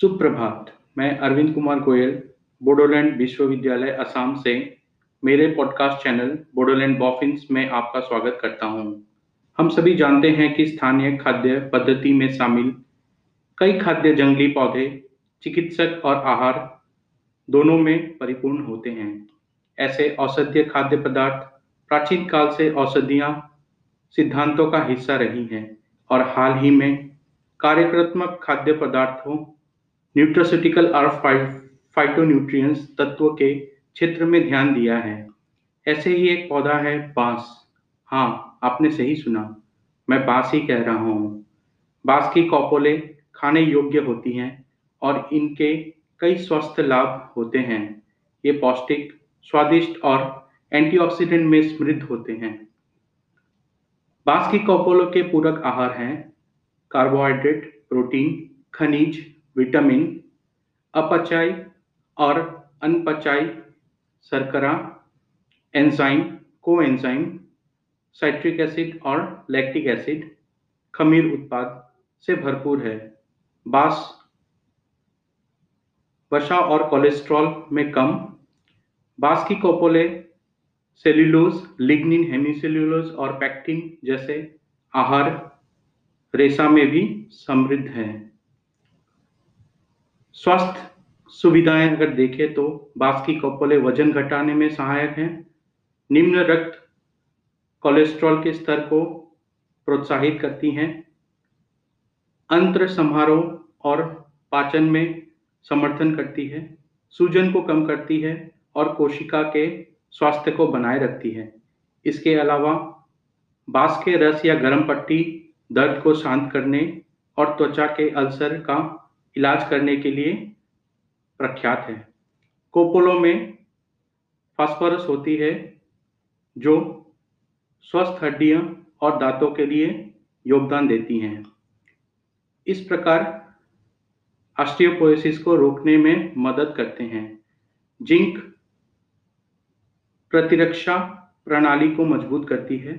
सुप्रभात। मैं अरविंद कुमार गोयल, बोडोलैंड विश्वविद्यालय असम से। मेरे पॉडकास्ट चैनल बोडोलैंड बॉफिन्स में आपका स्वागत करता हूँ। हम सभी जानते हैं कि स्थानीय खाद्य पद्धति में शामिल कई खाद्य जंगली पौधे, चिकित्सक और आहार दोनों में परिपूर्ण होते हैं। ऐसे औषधीय खाद्य पदार्थ प्राचीन काल से औषधियाँ सिद्धांतों का हिस्सा रही हैं और हाल ही में कार्यक्रत्मक खाद्य पदार्थों न्यूट्रोसिटिकल और फाइटोन्यूट्रिएंट्स तत्व के क्षेत्र में ध्यान दिया है। ऐसे ही एक पौधा है बाँस। हाँ आपने सही सुना। मैं बाँस ही कह रहा हूँ। बाँस की कॉपोले खाने योग्य होती हैं और इनके कई स्वस्थ लाभ होते हैं। ये पौष्टिक, स्वादिष्ट और एंटीऑक्सीडेंट में समृद्ध होते हैं। बाँस की कॉपोलों के पूरक आहार हैं। कार्बोहाइड्रेट, प्रोटीन, खनिज विटामिन अपचाई और अनपचाई शर्करा एंजाइम को एंजाइम साइट्रिक एसिड और लैक्टिक एसिड खमीर उत्पाद से भरपूर है। बास वसा और कोलेस्ट्रॉल में कम। बास की कोपोले सेल्यूलोज लिग्निन हेमिसेल्यूलोज और पैक्टिन जैसे आहार रेशा में भी समृद्ध हैं। स्वास्थ्य सुविधाएँ अगर देखें तो बास की कपोले वज़न घटाने में सहायक हैं। निम्न रक्त कोलेस्ट्रॉल के स्तर को प्रोत्साहित करती हैं। अंतर समारोह और पाचन में समर्थन करती है। सूजन को कम करती है और कोशिका के स्वास्थ्य को बनाए रखती है। इसके अलावा बाँस के रस या गर्म पट्टी दर्द को शांत करने और त्वचा के अल्सर का इलाज करने के लिए प्रख्यात है। कोपोलो में फास्फोरस होती है, जो स्वस्थ हड्डियाँ और दांतों के लिए योगदान देती हैं। इस प्रकार ऑस्टियोपोरोसिस को रोकने में मदद करते हैं। जिंक प्रतिरक्षा प्रणाली को मज़बूत करती है।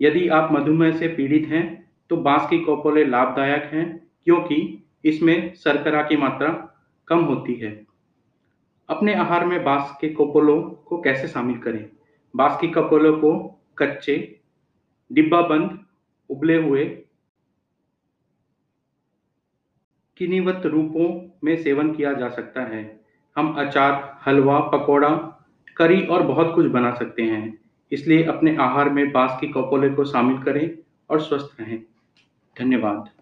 यदि आप मधुमेह से पीड़ित हैं तो बाँस की कोपोले लाभदायक हैं, क्योंकि इसमें शर्करा की मात्रा कम होती है। अपने आहार में बाँस के कपोलों को कैसे शामिल करें? बाँस की कपोलों को कच्चे डिब्बा बंद उबले हुए किनिवत रूपों में सेवन किया जा सकता है। हम अचार, हलवा, पकौड़ा, करी और बहुत कुछ बना सकते हैं। इसलिए अपने आहार में बाँस की कपोले को शामिल करें और स्वस्थ रहें। धन्यवाद।